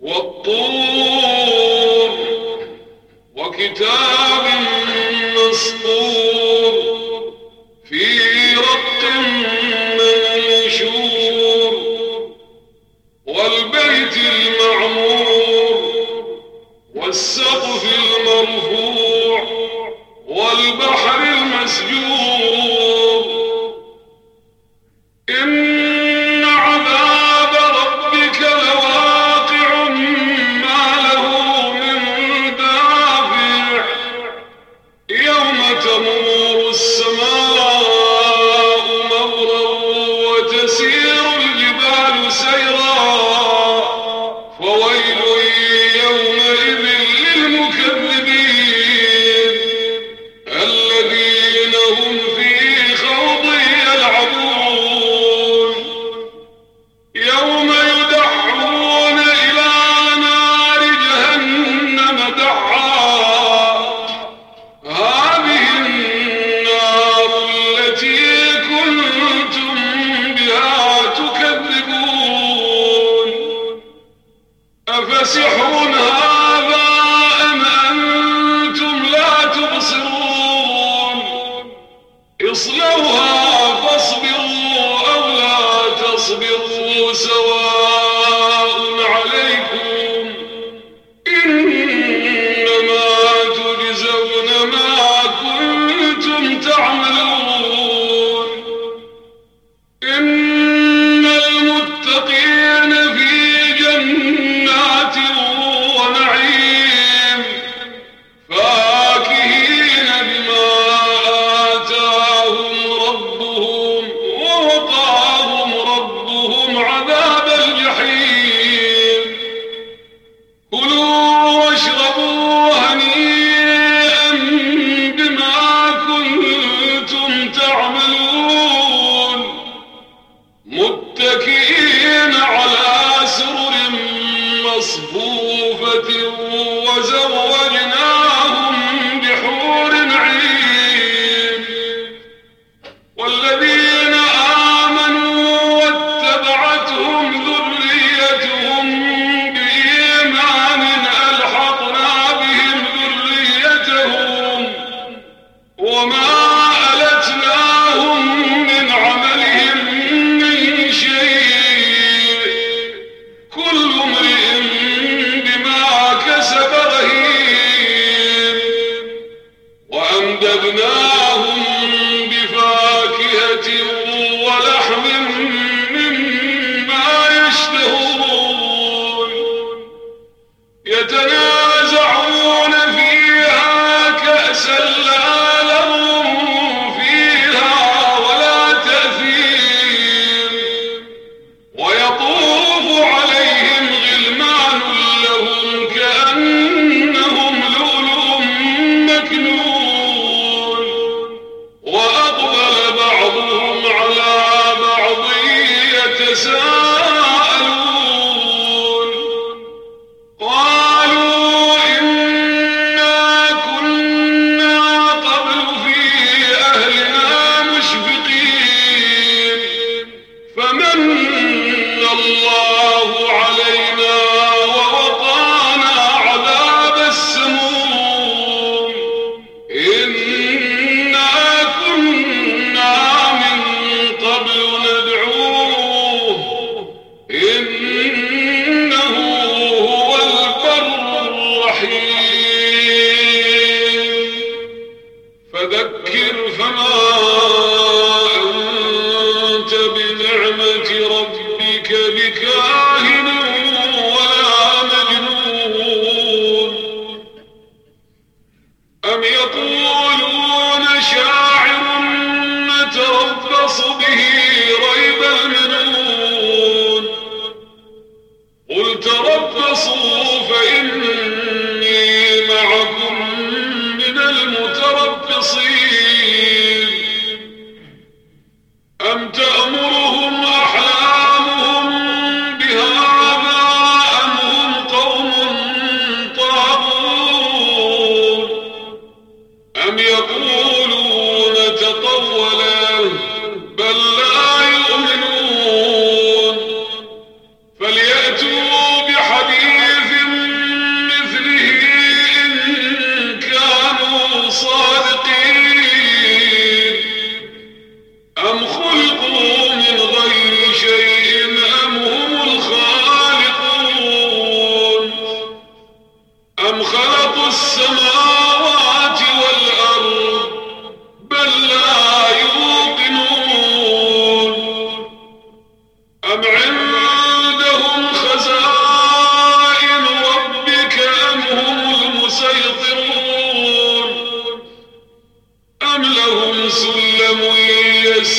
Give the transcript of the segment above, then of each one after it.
والطور وكتاب مسطور في رق منشور والبيت المسطور أفسحر هذا أم أنتم لا تبصرون. اصلوها فاصبروا أو لا تصبروا سواء. متكئين على سرر مصفوفة وزوال Jesus. به ريب المنون. قل تربصوا فإني معكم من المتربصين. أم تأمرون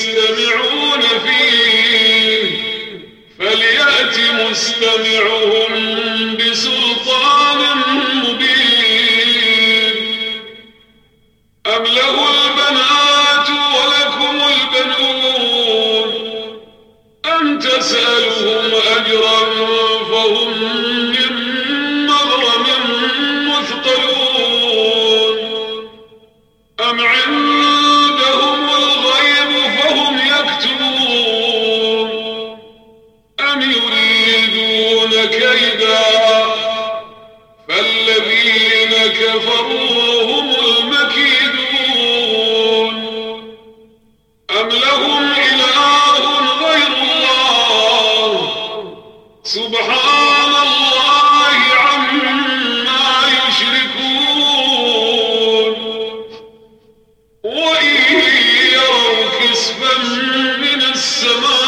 يستمعون فيه فليأت مستمعهم بسلطان. يروا كسفا من السماء